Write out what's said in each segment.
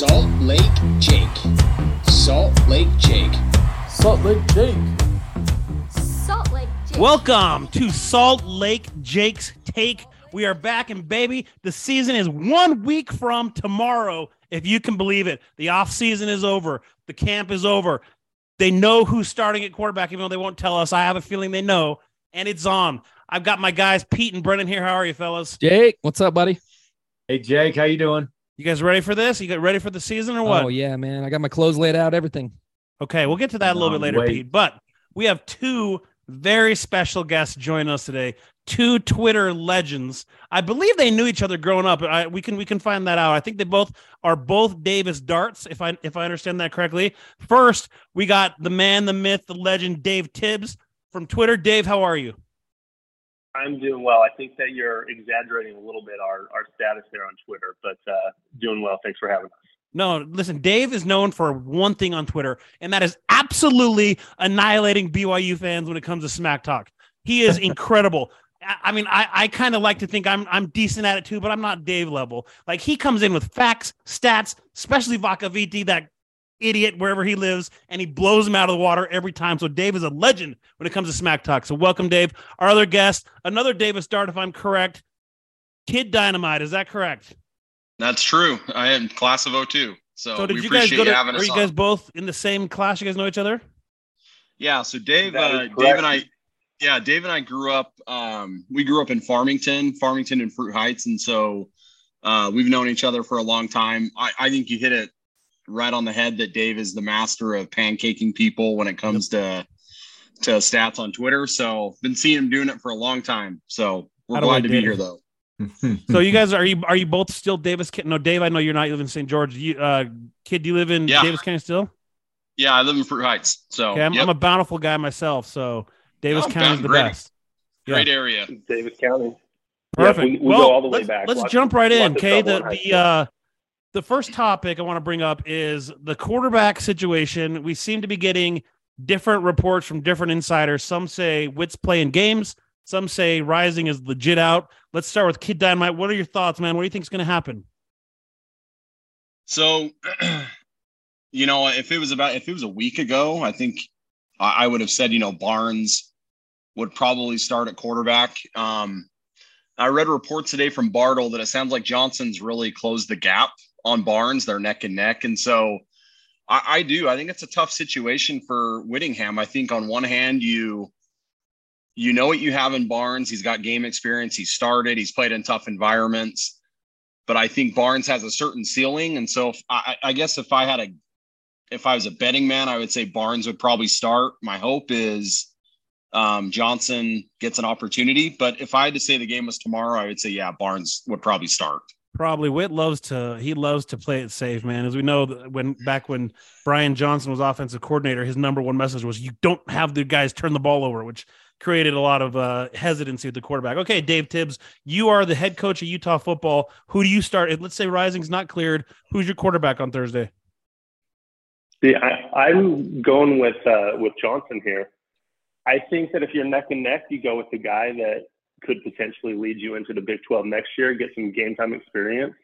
Salt Lake Jake. Salt Lake Jake. Salt Lake Jake. Salt Lake Jake. Welcome to Salt Lake Jake's Take. We are back, and baby, the season is one week from tomorrow, if you can believe it. The off season is over, the camp is over. They know who's starting at quarterback, even though they won't tell us. I have a feeling they know, and it's on. I've got my guys, Pete and Brennan here. How are you, fellas? Jake, what's up, buddy? Hey Jake, how you doing? You guys ready for this? You got ready for the season or what? Oh yeah, man. I got my clothes laid out, everything. Okay, we'll get to that a little bit later, wait. Pete. But we have two very special guests joining us today. Two Twitter legends. I believe they knew each other growing up. I, we can we can find that out. I think they both are both Davis Darts, if I if I understand that correctly. First, we got the man, the myth, the legend, Dave Tibbs from Twitter. Dave, how are you? I'm doing well. I think that you're exaggerating a little bit our, our status there on Twitter, but uh, doing well. Thanks for having us. No, listen, Dave is known for one thing on Twitter, and that is absolutely annihilating BYU fans when it comes to smack talk. He is incredible. I mean, I, I kind of like to think I'm I'm decent at it too, but I'm not Dave level. Like he comes in with facts, stats, especially Vakaviti, that idiot wherever he lives, and he blows him out of the water every time. So Dave is a legend when it comes to smack talk. So welcome, Dave. Our other guest, another Davis Dart, if I'm correct. Kid Dynamite, is that correct? That's true. I am class of 02. So, So did we you guys appreciate go to? you having Are us you on. guys both in the same class? You guys know each other? yeah. So Dave, uh, Dave and I, yeah, Dave and I grew up. Um, we grew up in Farmington, Farmington and Fruit Heights, and so uh, we've known each other for a long time. I, I think you hit it right on the head that Dave is the master of pancaking people when it comes to to stats on Twitter. So been seeing him doing it for a long time. So we're How do I glad to be did here though. So you guys are you are you both still Davis? No, Dave. I know you're not. You live in St. George. You, uh, kid, do you live in Yeah. Davis County still? Yeah, I live in Fruit Heights. So Okay, I'm, yep, I'm a bountiful guy myself, so Davis Oh, County is the great. best. great area. Davis County. Perfect. Yeah, we- we well, go all the way let's, back. let's Lots jump right in. Okay, the the uh, the first topic I want to bring up is the quarterback situation. We seem to be getting different reports from different insiders. Some say Witt's playing games. Some say Rising is legit out. Let's start with Kid Dynamite. What are your thoughts, man? What do you think is going to happen? So, you know, if it was about if it was a week ago, I think I, would have said, you know, Barnes would probably start at quarterback. Um, I read reports today from Bartle that it sounds like Johnson's really closed the gap on Barnes. They're neck and neck, and so I, I do. I think it's a tough situation for Whittingham. I think on one hand, you you know what you have in Barnes. He's got game experience. He's started. He's played in tough environments but I think Barnes has a certain ceiling. And so I, I guess if I had a, if I was a betting man, I would say Barnes would probably start. My hope is um, Johnson gets an opportunity. But if I had to say the game was tomorrow, I would say, yeah, Barnes would probably start. Probably Witt loves to he loves to play it safe, man. As we know, when back when Brian Johnson was offensive coordinator, his number one message was you don't have the guys turn the ball over, which created a lot of uh, hesitancy with the quarterback. Okay, Dave Tibbs, you are the head coach of Utah football. Who do you start? Let's say Rising's not cleared. Who's your quarterback on Thursday? See, I, I'm going with uh, with Johnson here. I think that if you're neck and neck, you go with the guy that could potentially lead you into the Big 12 next year, get some game time experience.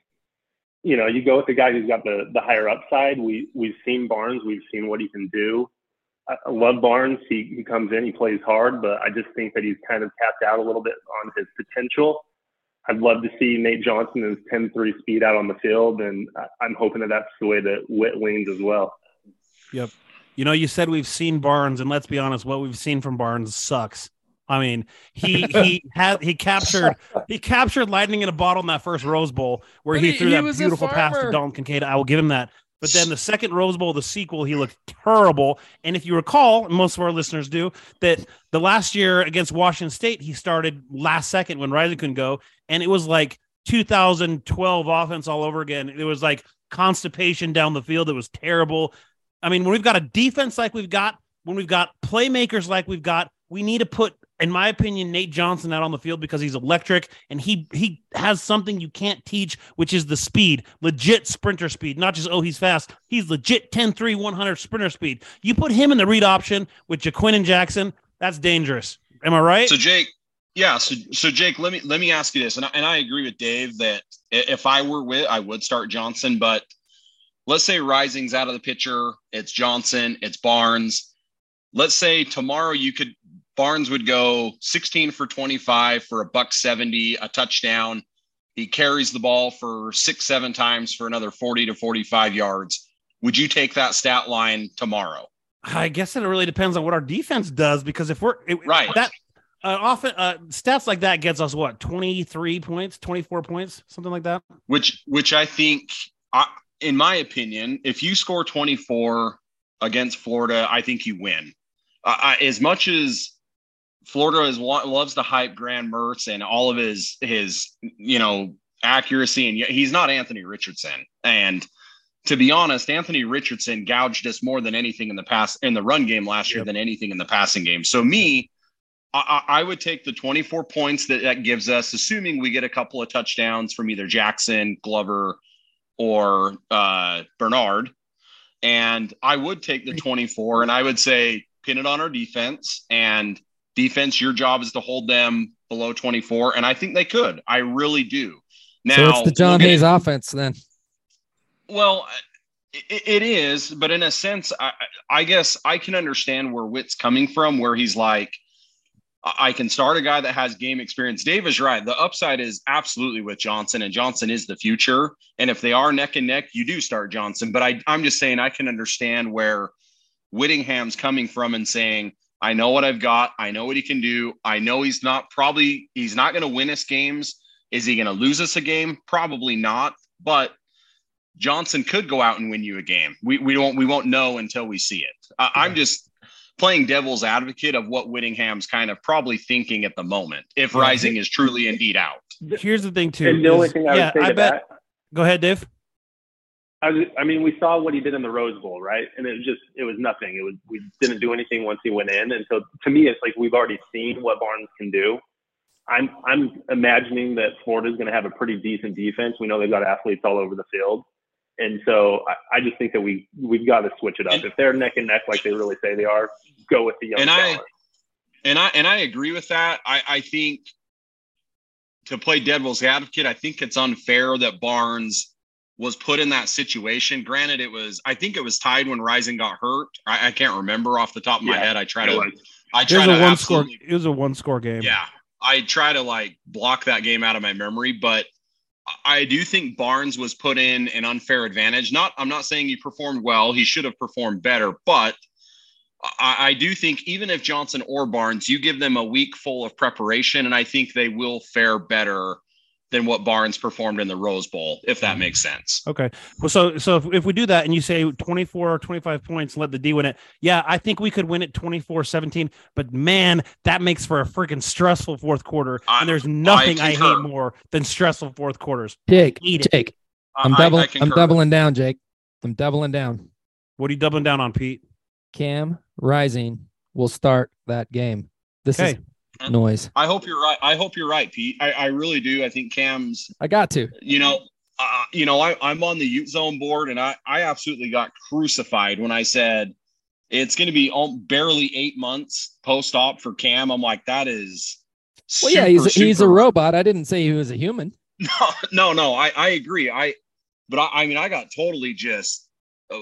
You know, you go with the guy who's got the the higher upside. We we've seen Barnes, we've seen what he can do. I love Barnes. He, he comes in, he plays hard, but I just think that he's kind of tapped out a little bit on his potential. I'd love to see Nate Johnson and his 10-3 speed out on the field, and I'm hoping that that's the way that Witt leans as well. Yep. You know, you said we've seen Barnes, and let's be honest, what we've seen from Barnes sucks. I mean, he he had he captured he captured lightning in a bottle in that first Rose Bowl where he, he- threw he that beautiful pass to. Dalton Kincaid. I will give him that. But then the second Rose Bowl, the sequel, he looked terrible. And if you recall, most of our listeners do, that the last year against Washington State, he started last second when Rising couldn't go, and it was like 2012 offense all over again. It was like constipation down the field. It was terrible. I mean, when we've got a defense like we've got, when we've got playmakers like we've got, we need to put, in my opinion, Nate Johnson out on the field because he's electric and he he has something you can't teach, which is the speed, legit sprinter speed, not just oh he's fast. He's legit 10-3, 100 sprinter speed. You put him in the read option with Ja'Quinden Jackson, that's dangerous. Am I right? So Jake, yeah. So so Jake, let me let me ask you this, and I, and I agree with Dave that if I were with, I would start Johnson, but let's say Rising's out of the picture, it's Johnson, it's Barnes. Let's say tomorrow you could Barnes would go 16 for 25 for a buck 70, a touchdown. He carries the ball for six, seven times for another 40 to 45 yards. Would you take that stat line tomorrow? I guess it really depends on what our defense does because if we're it, Right. that uh, often uh, stats like that gets us what 23 points, 24 points, something like that. Which, which I think, I, in my opinion, if you score 24 against Florida, I think you win. Uh, I, as much as Florida is loves to hype Graham Mertz and all of his his you know accuracy, and he's not Anthony Richardson. And to be honest, Anthony Richardson gouged us more than anything in the pass in the run game last year Yep. than anything in the passing game. So me, I, I I would take the 24 points that that gives us, assuming we get a couple of touchdowns from either Jackson, Glover, or uh, Bernard. And I would take the 24 and I would say pin it on our defense. And defense, your job is to hold them below 24. And I think they could. I really do. Now, so it's the John look at- Hayes offense then. well, it, it is, but in a sense, I, I guess I can understand where Witt's coming from, where he's like, I I can start a guy that has game experience. Dave is right. The upside is absolutely with Johnson, and Johnson is the future. And if they are neck and neck, you do start Johnson. But I, I'm just saying I can understand where Whittingham's coming from and saying, I know what I've got. I know what he can do. I know he's not probably he's not going to win us games. Is he going to lose us a game? Probably not. But Johnson could go out and win you a game. We we won't we won't know until we see it. I, I'm just playing devil's advocate of what Whittingham's kind of probably thinking at the moment. If Rising is truly indeed out, Here's the thing too. And the only is- thing I yeah, would say I to bet. that, Go ahead, Dave. I, I mean, we saw what he did in the Rose Bowl, right? And it was just, it was nothing. It was, we didn't do anything once he went in. And so to me, it's like we've already seen what Barnes can do. I'm, I'm imagining that Florida's going to have a pretty decent defense. We know they've got athletes all over the field. And so I, I just think that we, we've got to switch it up. And- if they're neck and neck like they really say they are, go with the young And I- and I and I agree with that. I, I think to play devil's advocate, I think it's unfair that Barnes was put in that situation. Granted, it was I think it was tied when Rising got hurt. I, I can't remember off the top of my Yeah, head. I try to was. I It was try a one score. It was a one score game. yeah. I try to like block that game out of my memory, but I do think Barnes was put in an unfair advantage. Not, I'm not saying he performed well. He should have performed better, but I, I do think even if Johnson or Barnes, you give them a week full of preparation, and I think they will fare better than what Barnes performed in the Rose Bowl, if that makes sense. Okay. Well, so so if, if we do that and you say 24 or 25 points and let the D win it, yeah, I think we could win it 24 17. But man, that makes for a freaking stressful fourth quarter. I- and there's nothing I, concur. hate more than stressful fourth quarters. Jake, Eat. Jake, I'm I- I doubling. I'm doubling down, Jake. I'm doubling down. What are you doubling down on, Pete? Cam Rising will start that game. This Okay. is noise. I hope you're right. I hope you're right, Pete. I, I really do. I think Cam's I got to. you know, uh, you know, I, I'm on the Ute Zone board, and I, I absolutely got crucified when I said it's going to be barely eight months post op for Cam. I'm like, that is. Well, yeah, he's super, he's a robot. I didn't say he was a human. No, no, no. I, I agree. I, but I, I mean, I got totally just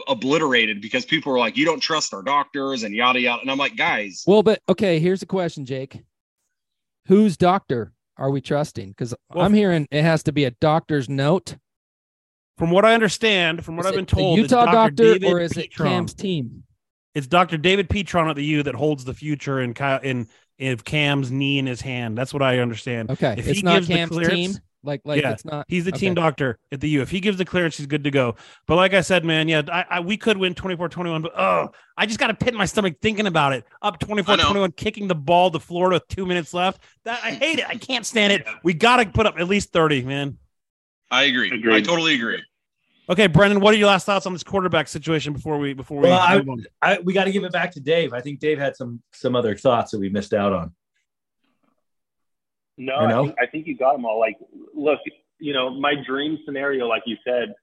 obliterated because people were like, you don't trust our doctors and yada yada, and I'm like, guys, Well, but okay, here's a question, Jake. Whose doctor are we trusting? Because Well, I'm hearing it has to be a doctor's note. From what I understand, from what Is I've been told, Utah Dr. doctor David or is it Cam's team? It's Dr. David Petron at the U that holds the future in Kyle in if Cam's knee in his hand. That's what I understand. Okay, If it's he not gives the Cam's clearance- team. Like, like Yeah, it's not. He's the team doctor at the U. If he gives the clearance, he's good to go. But like I said, man, yeah, I, I we could win 24-21, but oh, I just got a pit in my stomach thinking about it. Up 24-21, kicking the ball to Florida with two minutes left. That I hate it. I can't stand it. We gotta put up at least 30, man. I agree. I totally agree. Okay, Brennan, what are your last thoughts on this quarterback situation before we before we Well, I- I, we got to give it back to Dave. I think Dave had some some other thoughts that we missed out on. No, I, no? think, I think you got them all. Like, look, you know, my dream scenario, like you said,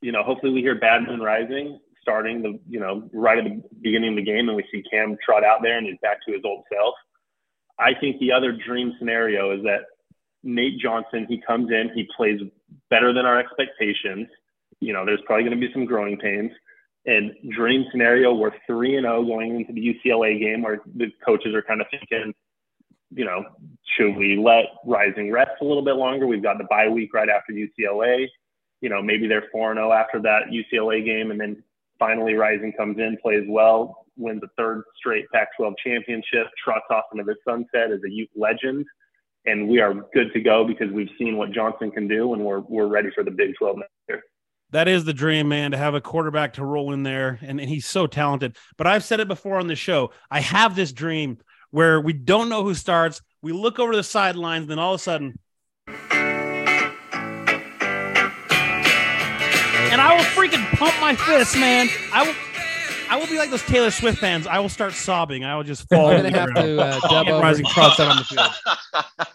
you know, hopefully we hear Bad Moon Rising starting the, you know, right at the beginning of the game, and we see Cam trot out there and he's back to his old self. I think the other dream scenario is that Nate Johnson, he comes in, he plays better than our expectations. You know, there's probably going to be some growing pains. And dream scenario, we're three and zero going into the UCLA game, where the coaches are kind of thinking, you know, should we let Rising rest a little bit longer? We've got the bye week right after UCLA. You know, maybe they're four and zero after that UCLA game, and then finally Rising comes in, plays well, wins the third straight Pac-12 championship, trots off into the sunset as a youth legend, and we are good to go because we've seen what Johnson can do, and we're we're ready for the Big 12 next year. That is the dream, man, to have a quarterback to roll in there. And, and he's so talented. But I've said it before on the show. I have this dream where we don't know who starts. We look over the sidelines, and then all of a sudden, and I will freaking pump my fist, man. I will. I will be like those Taylor Swift fans. I will start sobbing. I will just fall. I'm gonna the have ground. to uh, dub over. rising cross out on the field.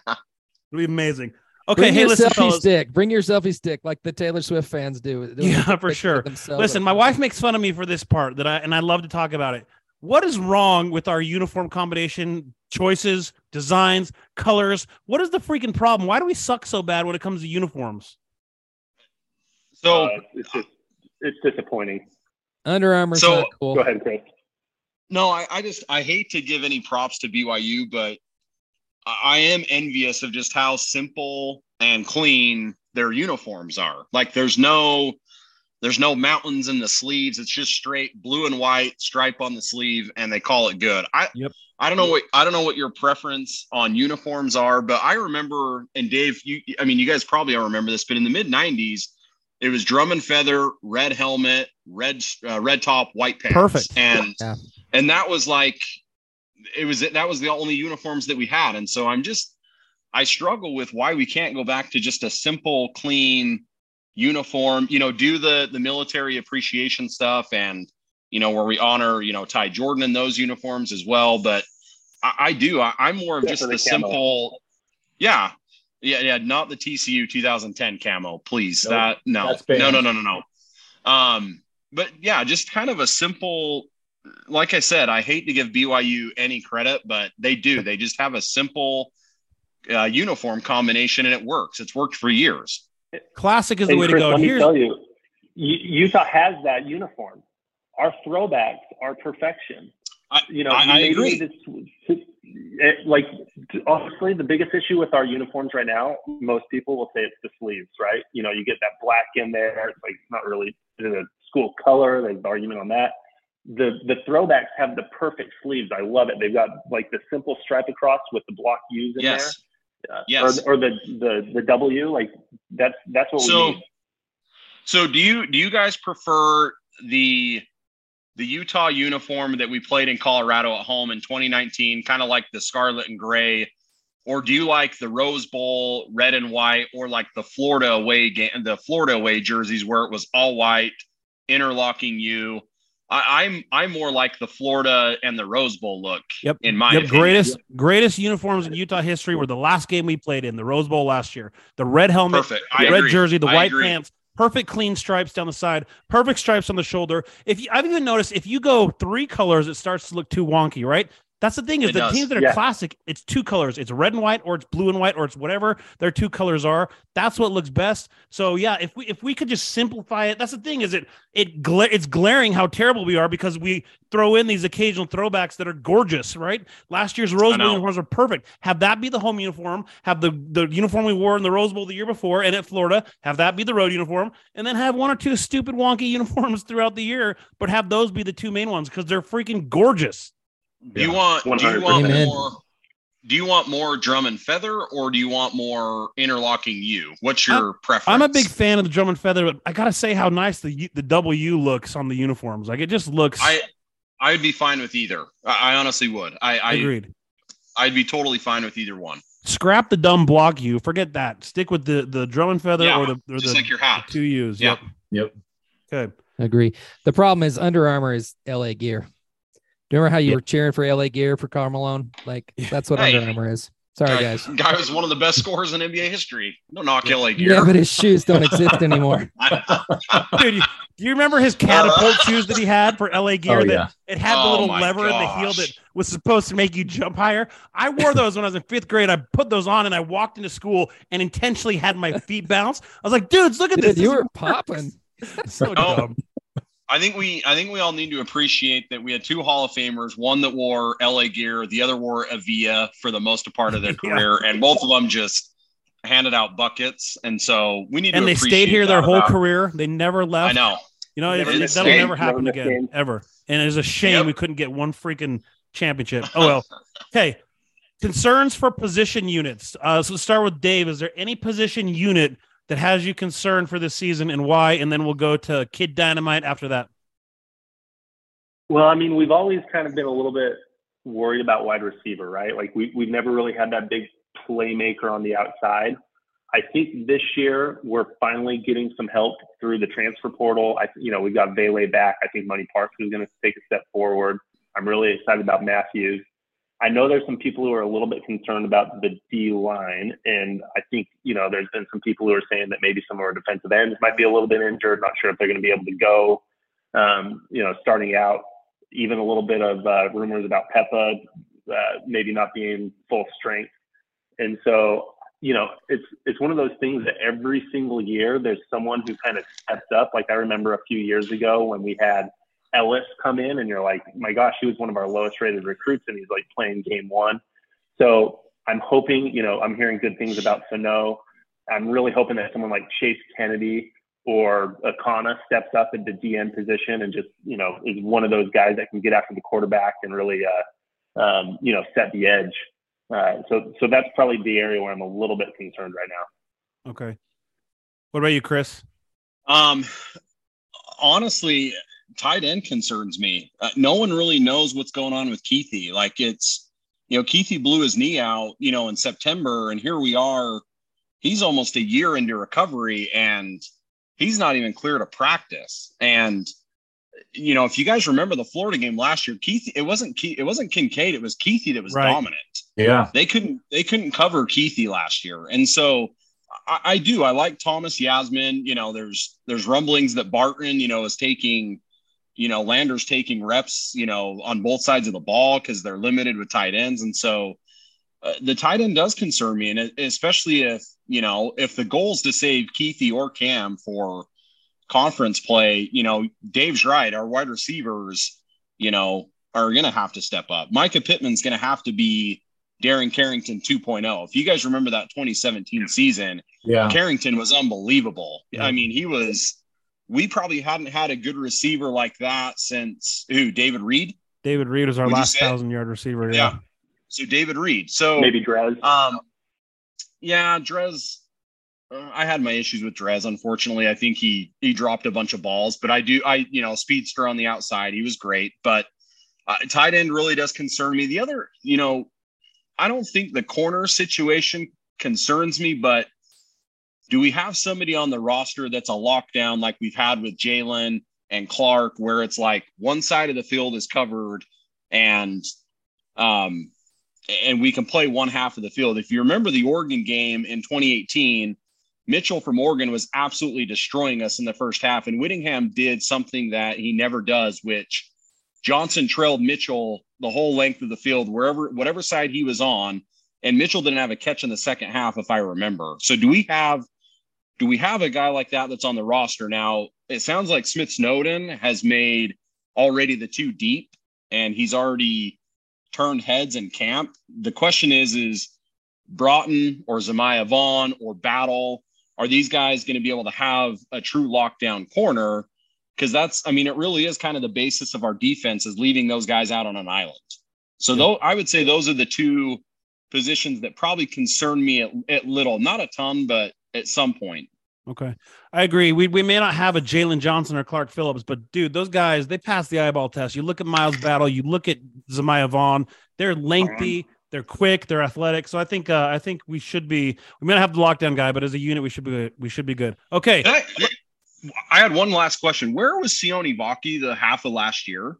It'll be amazing. Okay, Bring hey, your listen, selfie fellas. stick. Bring your selfie stick, like the Taylor Swift fans do. They'll Yeah, for sure. Listen, my wife makes fun of me for this part that I and I love to talk about it. What is wrong with our uniform combination choices, designs, colors? What is the freaking problem? Why do we suck so bad when it comes to uniforms? So Uh, it's just it's disappointing. Under Armour's So- not cool. Go ahead, Chris. No, I, I just I hate to give any props to BYU, but I, I am envious of just how simple and clean their uniforms are. Like there's no there's no mountains in the sleeves. It's just straight blue and white stripe on the sleeve, and they call it good. I Yep. I don't know what I don't know what your preference on uniforms are, but I remember and Dave, you I mean you guys probably all remember this, but in the mid '90s, it was drum and feather, red helmet, red uh, red top, white pants, Perfect. and Yeah. and that was like it was that was the only uniforms that we had and so i'm just i struggle with why we can't go back to just a simple clean uniform you know do the the military appreciation stuff and you know where we honor you know ty jordan in those uniforms as well. But i, I do. I, i'm more of just Definitely the simple yeah. Yeah yeah not the tcu 2010 camo. Please Nope, that no. No no no no no. Um but yeah just kind of a simple like I said, I hate to give BYU any credit, but they do. They just have a simple uh, uniform combination and it works. It's worked for years. Classic is the And way Chris, to go. let me Here's tell you, Utah has that uniform. Our throwbacks are perfection. I- you know, I- I agree. need to s- it- like honestly, the biggest issue with our uniforms right now, most people will say it's the sleeves, right? You know, you get that black in there. It's like it's not really the school color. There's an argument on that. The the throwbacks have the perfect sleeves. I love it. They've got like the simple stripe across with the block U's in Yes. there. Uh, Yes. Or, or the, the the W. Like that's that's what So, we need. so do you do you guys prefer the the Utah uniform that we played in Colorado at home in 2019, kind of like the scarlet and gray, or do you like the Rose Bowl red and white, or like the Florida away game, the Florida away jerseys where it was all white, interlocking U? I, I'm I'm more like the Florida and the Rose Bowl look. Yep. in my Yep, opinion. greatest greatest uniforms in Utah history were the last game we played in the Rose Bowl last year. The red helmet, Perfect. I red agree. jersey, the I white agree. pants, perfect clean stripes down the side, perfect stripes on the shoulder. If you, I've even noticed if you go three colors, it starts to look too wonky, right? That's the thing is It the does. teams that are Yeah. classic, it's two colors. It's red and white, or it's blue and white, or it's whatever their two colors are. That's what looks best. So yeah, if we if we could just simplify it, that's the thing is it it gla- it's glaring how terrible we are because we throw in these occasional throwbacks that are gorgeous, right? Last year's Rose Bowl uniforms are perfect. Have that be the home uniform. Have the the uniform we wore in the Rose Bowl the year before and at Florida. Have that be the road uniform, and then have one or two stupid wonky uniforms throughout the year, but have those be the two main ones because they're freaking gorgeous. Do you want do you want Amen. more do you want more drum and feather or do you want more interlocking U? What's your preference? I'm a big fan of the drum and feather, but I gotta say how nice the U- the W looks on the uniforms. Like it just looks. I I'd be fine with either. I, I honestly would. I, I agreed. I'd be totally fine with either one. Scrap the dumb block U. Forget that. Stick with the the drum and feather Yeah, or the or Just the, like your hat. the two U's. Yeah. Yep. Yep. Okay. Agree. The problem is Under Armour is LA gear. Do you remember how you Yeah. were cheering for LA gear for Karl Malone? Like that's what Hey. Under Armour is. Sorry, guy, guys. Guy was one of the best scorers in NBA history. Don't knock LA Gear. Yeah, but his shoes don't exist anymore. Dude, you, do you remember his catapult uh-huh. shoes that he had for LA gear? Oh, that yeah. it had the Oh, little my lever in the heel that was supposed to make you jump higher. I wore those when I was in fifth grade. I put those on and I walked into school and intentionally had my feet bounce. I was like, dudes, look at Dude, this. you This were works." popping. So No. dumb. I think we I think we all need to appreciate that we had two Hall of Famers, one that wore LA gear, the other wore Avia for the most part of their Yeah. career, and both of them just handed out buckets. And so we need to And they appreciate stayed here their that whole about- career. They never left. I know. You know, Never it, that'll game. never happen Never again, game. ever. And it's a shame Yep. we couldn't get one freaking championship. Oh well. Okay. Concerns for position units. Uh, so let's start with Dave. Is there any position unit that has you concerned for this season and why? And then we'll go to Kid Dynamite after that. Well, I mean, we've always kind of been a little bit worried about wide receiver, right? Like we we've never really had that big playmaker on the outside. I think this year we're finally getting some help through the transfer portal. I, you know, we've got Vele back. I think Money Parks is going to take a step forward. I'm really excited about Matthews. I know there's some people who are a little bit concerned about the D line, and I think you know there's been some people who are saying that maybe some of our defensive ends might be a little bit injured. Not sure if they're going to be able to go. Um, you know, starting out, even a little bit of uh, rumors about Peppa uh, maybe not being full strength, and so you know it's it's one of those things that every single year there's someone who kind of steps up. Like I remember a few years ago when we had Ellis come in, and you're like, my gosh, he was one of our lowest rated recruits, and he's like playing game one. So I'm hoping, you know, I'm hearing good things about Sano. I'm really hoping that someone like Chase Kennedy or Akana steps up at the DN position and just, you know, is one of those guys that can get after the quarterback and really, uh, um, you know, set the edge. Uh, so, so that's probably the area where I'm a little bit concerned right now. Okay. What about you, Chris? Um, honestly, tight end concerns me. Uh, no one really knows what's going on with Kuithe. Like it's, you know, Kuithe blew his knee out, you know, in September, and here we are. He's almost a year into recovery, and he's not even clear to practice. And you know, if you guys remember the Florida game last year, Keith, it wasn't Keith, it wasn't Kincaid, it was Kuithe that was Right. dominant Yeah. they couldn't they couldn't cover Kuithe last year, and so I, I do I like Thomas Yassmin. You know, there's there's rumblings that Barton, you know, is taking, you know, Lander's taking reps, you know, on both sides of the ball because they're limited with tight ends, and so uh, the tight end does concern me, and especially if you know if the goal is to save Kuithe or Cam for conference play, you know, Dave's right. Our wide receivers, you know, are going to have to step up. Micah Pittman's going to have to be Darren Carrington 2.0. If you guys remember that 2017 season, Yeah. Carrington was unbelievable. Yeah. I mean, he was. We probably hadn't had a good receiver like that since who? David Reed. David Reed was our Would last thousand yard receiver. Yeah. Yeah. So David Reed. So Maybe Drez. um, yeah, Drez. Uh, I had my issues with Drez. Unfortunately, I think he he dropped a bunch of balls, but I do I you know speedster on the outside. He was great, but uh, tight end really does concern me. The other, you know, I don't think the corner situation concerns me, but do we have somebody on the roster that's a lockdown like we've had with Jalen and Clark, where it's like one side of the field is covered and um and we can play one half of the field. If you remember the Oregon game in 2018, Mitchell from Oregon was absolutely destroying us in the first half, and Whittingham did something that he never does, which Johnson trailed Mitchell the whole length of the field, wherever, whatever side he was on, and Mitchell didn't have a catch in the second half, if I remember. So, do we have, do we have a guy like that that's on the roster now? It sounds like Smith Snowden has made already the two deep, and he's already turned heads in camp. The question is, is Broughton or Zemaiah Vaughn or Battle, are these guys going to be able to have a true lockdown corner? Because that's, I mean, it really is kind of the basis of our defense is leaving those guys out on an island. So though I would say those are the two positions that probably concern me at, at little, not a ton, but at some point. Okay. I agree. We, we may not have a Jaylon Johnson or Clark Phillips, but dude, those guys, they pass the eyeball test. You look at Miles Battle, you look at Zemaiah Vaughn, they're lengthy, they're quick, they're athletic. So I think uh, I think we should be we may not have the lockdown guy, but as a unit, we should be we should be good. Okay. I, I had one last question. Where was Sione Vaki the half of last year?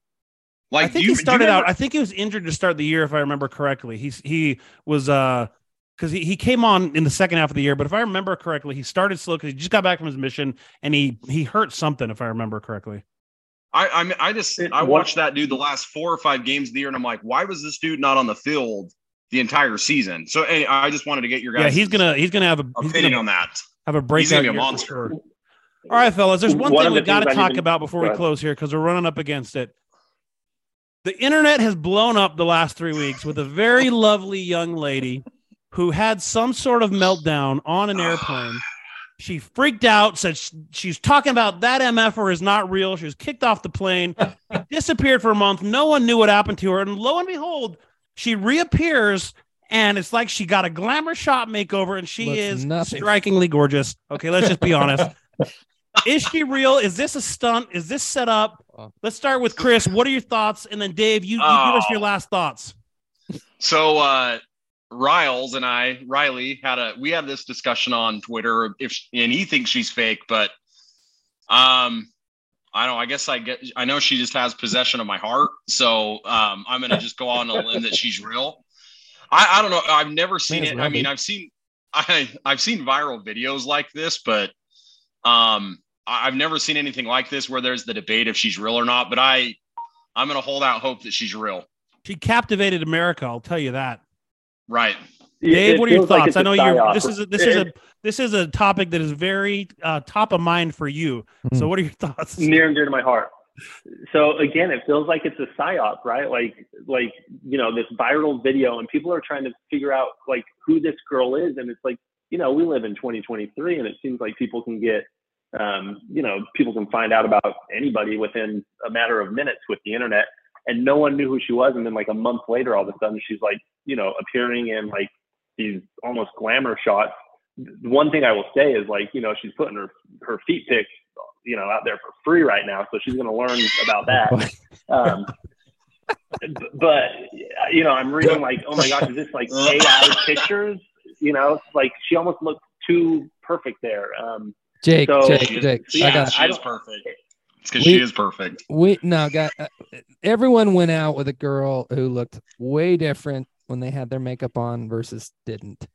Like, I think you, he started out. I think he was injured to start the year, if I remember correctly. He's he was uh because he, he came on in the second half of the year, but if I remember correctly, he started slow because he just got back from his mission and he he hurt something, if I remember correctly. I, I mean, I just It- I what- watched that dude the last four or five games of the year, and I'm like, why was this dude not on the field the entire season? So hey, I just wanted to get your guys. Yeah, he's gonna he's gonna have a he's opinion gonna on that. have a He's gonna be a monster. sure. All right, fellas. There's one One thing we got to talk even- about before Go we close here because we're running up against it. The internet has blown up the last three weeks with a very lovely young lady who had some sort of meltdown on an airplane. She freaked out, said sh- she's talking about that MFer is not real. She was kicked off the plane, disappeared for a month. No one knew what happened to her. And lo and behold, she reappears and it's like she got a glamour shot makeover and she Looks is nothing. strikingly gorgeous. Okay, let's just be honest. is she real? Is this a stunt? Is this set up? Oh. Let's start with Chris. What are your thoughts? And then Dave, you, you give us Oh. your last thoughts. So uh Riles and I, Riley, had a we had this discussion on Twitter if and he thinks she's fake, but um I don't. I guess I get I know she just has possession of my heart. So um I'm gonna just go on a limb that she's real. I, I don't know. I've never seen it. I mean. I've seen I I've seen viral videos like this, but um I've never seen anything like this where there's the debate if she's real or not. But I I'm gonna hold out hope that she's real. She captivated America. I'll tell you that. Right. Dave, It what are your feels like thoughts? it's I a know you're. This is a, this is a this is a topic that is very uh, top of mind for you. Hmm. So, what are your thoughts? near and dear to my heart. So again, it feels like it's a psyop, right? Like, like you know, this viral video, and people are trying to figure out like who this girl is, and it's like, you know, we live in 2023, and it seems like people can get, um, you know, people can find out about anybody within a matter of minutes with the internet, and no one knew who she was, and then like a month later, all of a sudden, she's like, you know, appearing in like these almost glamour shots. The one thing I will say is like, you know, she's putting her her feet pics you know out there for free right now so she's going to learn about that um, but you know i'm reading like oh my gosh is this like ai pictures you know like she almost looked too perfect there um, Jake, So- Jake, She is- Jake. Yeah, I got she I is don't- perfect. It's because she is perfect. we no got uh, everyone went out with a girl who looked way different when they had their makeup on versus didn't.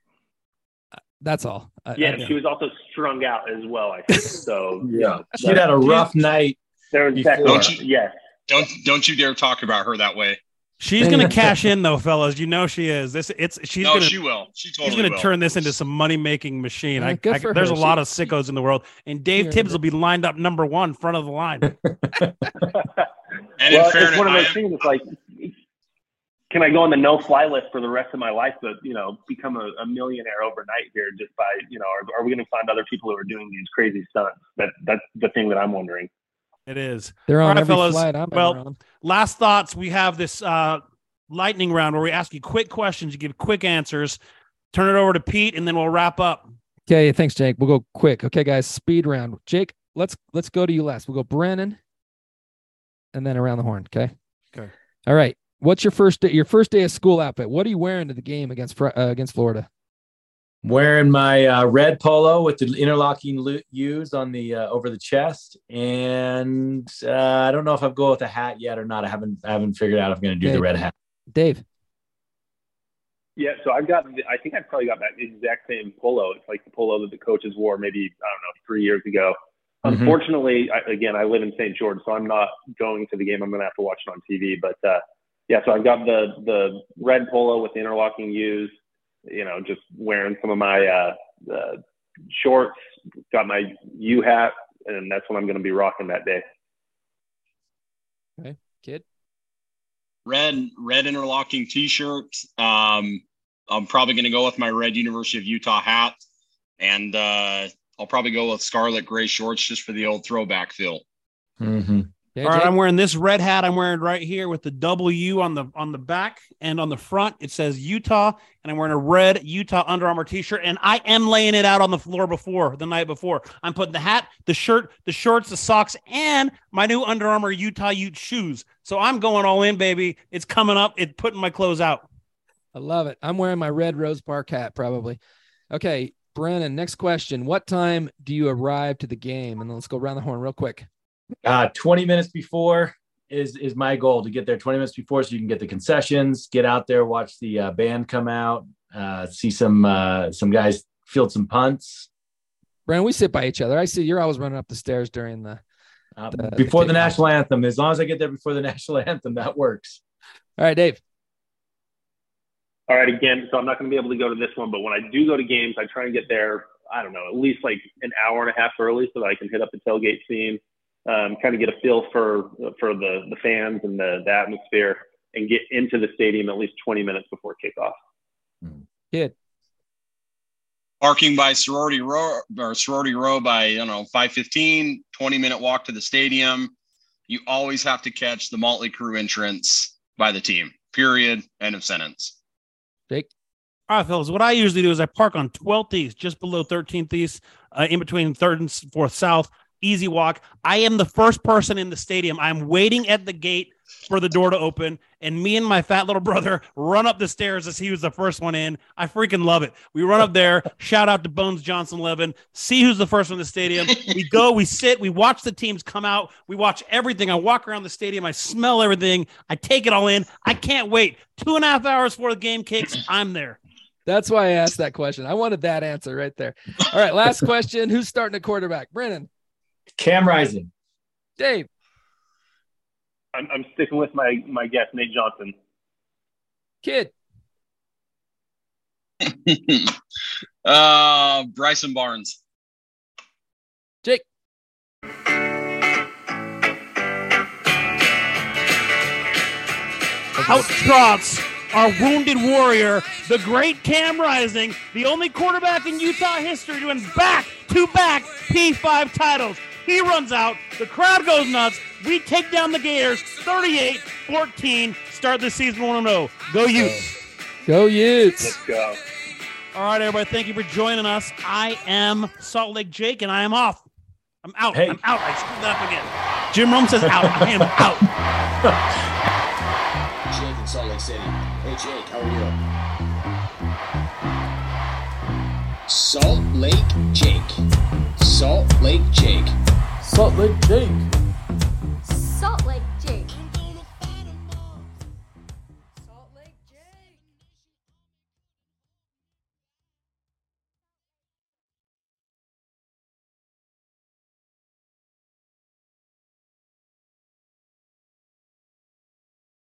Uh, That's all. I- yeah I- she was also strung out as well i think so Yeah. She'd had a rough night. there's Before. Don't you- yes Don't don't you dare talk about her that way. She's going to cash in though, fellas. You know she is. This it's she's no, going to she will. She She's going to will. turn this into some money making machine. Yeah, I, good I- for there's her. a lot of sickos in the world, and Dave Yeah, Tibbs will be lined up number one, front of the line. And well in fairness, it's one of those things it's like can i go on the no fly list for the rest of my life but you know become a, a millionaire overnight here just by you know are, are we going to find other people who are doing these crazy stunts that that's the thing that i'm wondering It is. They're All on right, every fellas. flight I'm Well, ever on. Last thoughts. We have this uh, lightning round where we ask you quick questions. You give quick answers. Turn it over to Pete, and then we'll wrap up. Okay, thanks, Jake. We'll go quick. Okay, guys, speed round. Jake, let's let's go to you last. We'll go Brennan, and then around the horn. Okay. Okay. All right. What's your first day? Your first day of school outfit? What are you wearing to the game against uh, against Florida? Wearing my uh, red polo with the interlocking lu- U's on the uh, over the chest, and uh, I don't know if I've go with a hat yet or not. I haven't I haven't figured out if I'm going to do Okay. the red hat. Dave. Yeah, so I've got. I think I've probably got that exact same polo. It's like the polo that the coaches wore maybe I don't know three years ago. Mhm. Unfortunately, I, again, I live in St. George, so I'm not going to the game. I'm going to have to watch it on TV. But uh, yeah, so I've got the the red polo with the interlocking U's. You know, just wearing some of my uh, uh, shorts. Got my U hat, and that's what I'm going to be rocking that day. Okay, kid. red red interlocking t-shirt. Um, I'm probably going to go with my red University of Utah hat, and uh, I'll probably go with scarlet gray shorts just for the old throwback feel. Mhm. All right, Jake? I'm wearing this red hat. I'm wearing right here with the W on the on the back and on the front. It says Utah, and I'm wearing a red Utah Under Armour T-shirt. And I am laying it out on the floor before the night before. I'm putting the hat, the shirt, the shorts, the socks, and my new Under Armour Utah Ute shoes. So I'm going all in, baby. It's coming up. It's putting my clothes out. I love it. I'm wearing my red Rose Park hat, probably. Okay, Brennan. Next question. What time do you arrive to the game? And let's go around the horn real quick. Uh, 20 minutes before is is my goal to get there 20 minutes before so you can get the concessions, get out there, watch the uh, band come out, uh, see some uh, some guys field some punts. Brennan, we sit by each other. I see you're always running up the stairs during the. Uh, The- before the the national anthem, as long as I get there before the national anthem, that works. All right, Dave. All right, again, so I'm not going to be able to go to this one, but when I do go to games, I try and get there I don't know, at least like an hour and a half early so that I can hit up the tailgate scene, um, kind of get a feel for for the the fans and the, the atmosphere, and get into the stadium at least 20 minutes before kickoff. Kid. Parking by sorority row or sorority row by I don't know 515, 20 minute walk to the stadium. You always have to catch the Mötley Crüe entrance by the team. Period. End of sentence. Jake. All right, fellas. What I usually do is I park on 12th East, just below 13th East, uh, in between 3rd and 4th South. Easy walk. I am the first person in the stadium. I'm waiting at the gate for the door to open, and me and my fat little brother run up the stairs as he was the first one in. I freaking love it. We run up there. shout out to Bones Johnson Levin. See who's the first one in the stadium. We go. We sit. We watch the teams come out. We watch everything. I walk around the stadium. I smell everything. I take it all in. I can't wait. Two and a half hours before the game kicks. I'm there. That's why I asked that question. I wanted that answer right there. All right, last question. Who's starting a quarterback? Brennan, Cam Rising. Dave, I'm, I'm sticking with my my guess, Nate Johnson. Kid, uh, Bryson Barnes. Jake, Out trots our wounded warrior, the great Cam Rising, the only quarterback in Utah history to win back to back P5 titles. He runs out, the crowd goes nuts. We take down the Gators 38 14, start the season 1 0. Go Utes. go Utes. Let's go. All right, everybody, thank you for joining us. I am Salt Lake Jake, and I am off. I'm out. Hey. I'm out. I screwed that up again. Jim Rome says out. I am out. Jake in Salt Lake City. Hey Jake, how are you? Salt Lake Jake. Salt Lake Jake. Salt Lake Jake.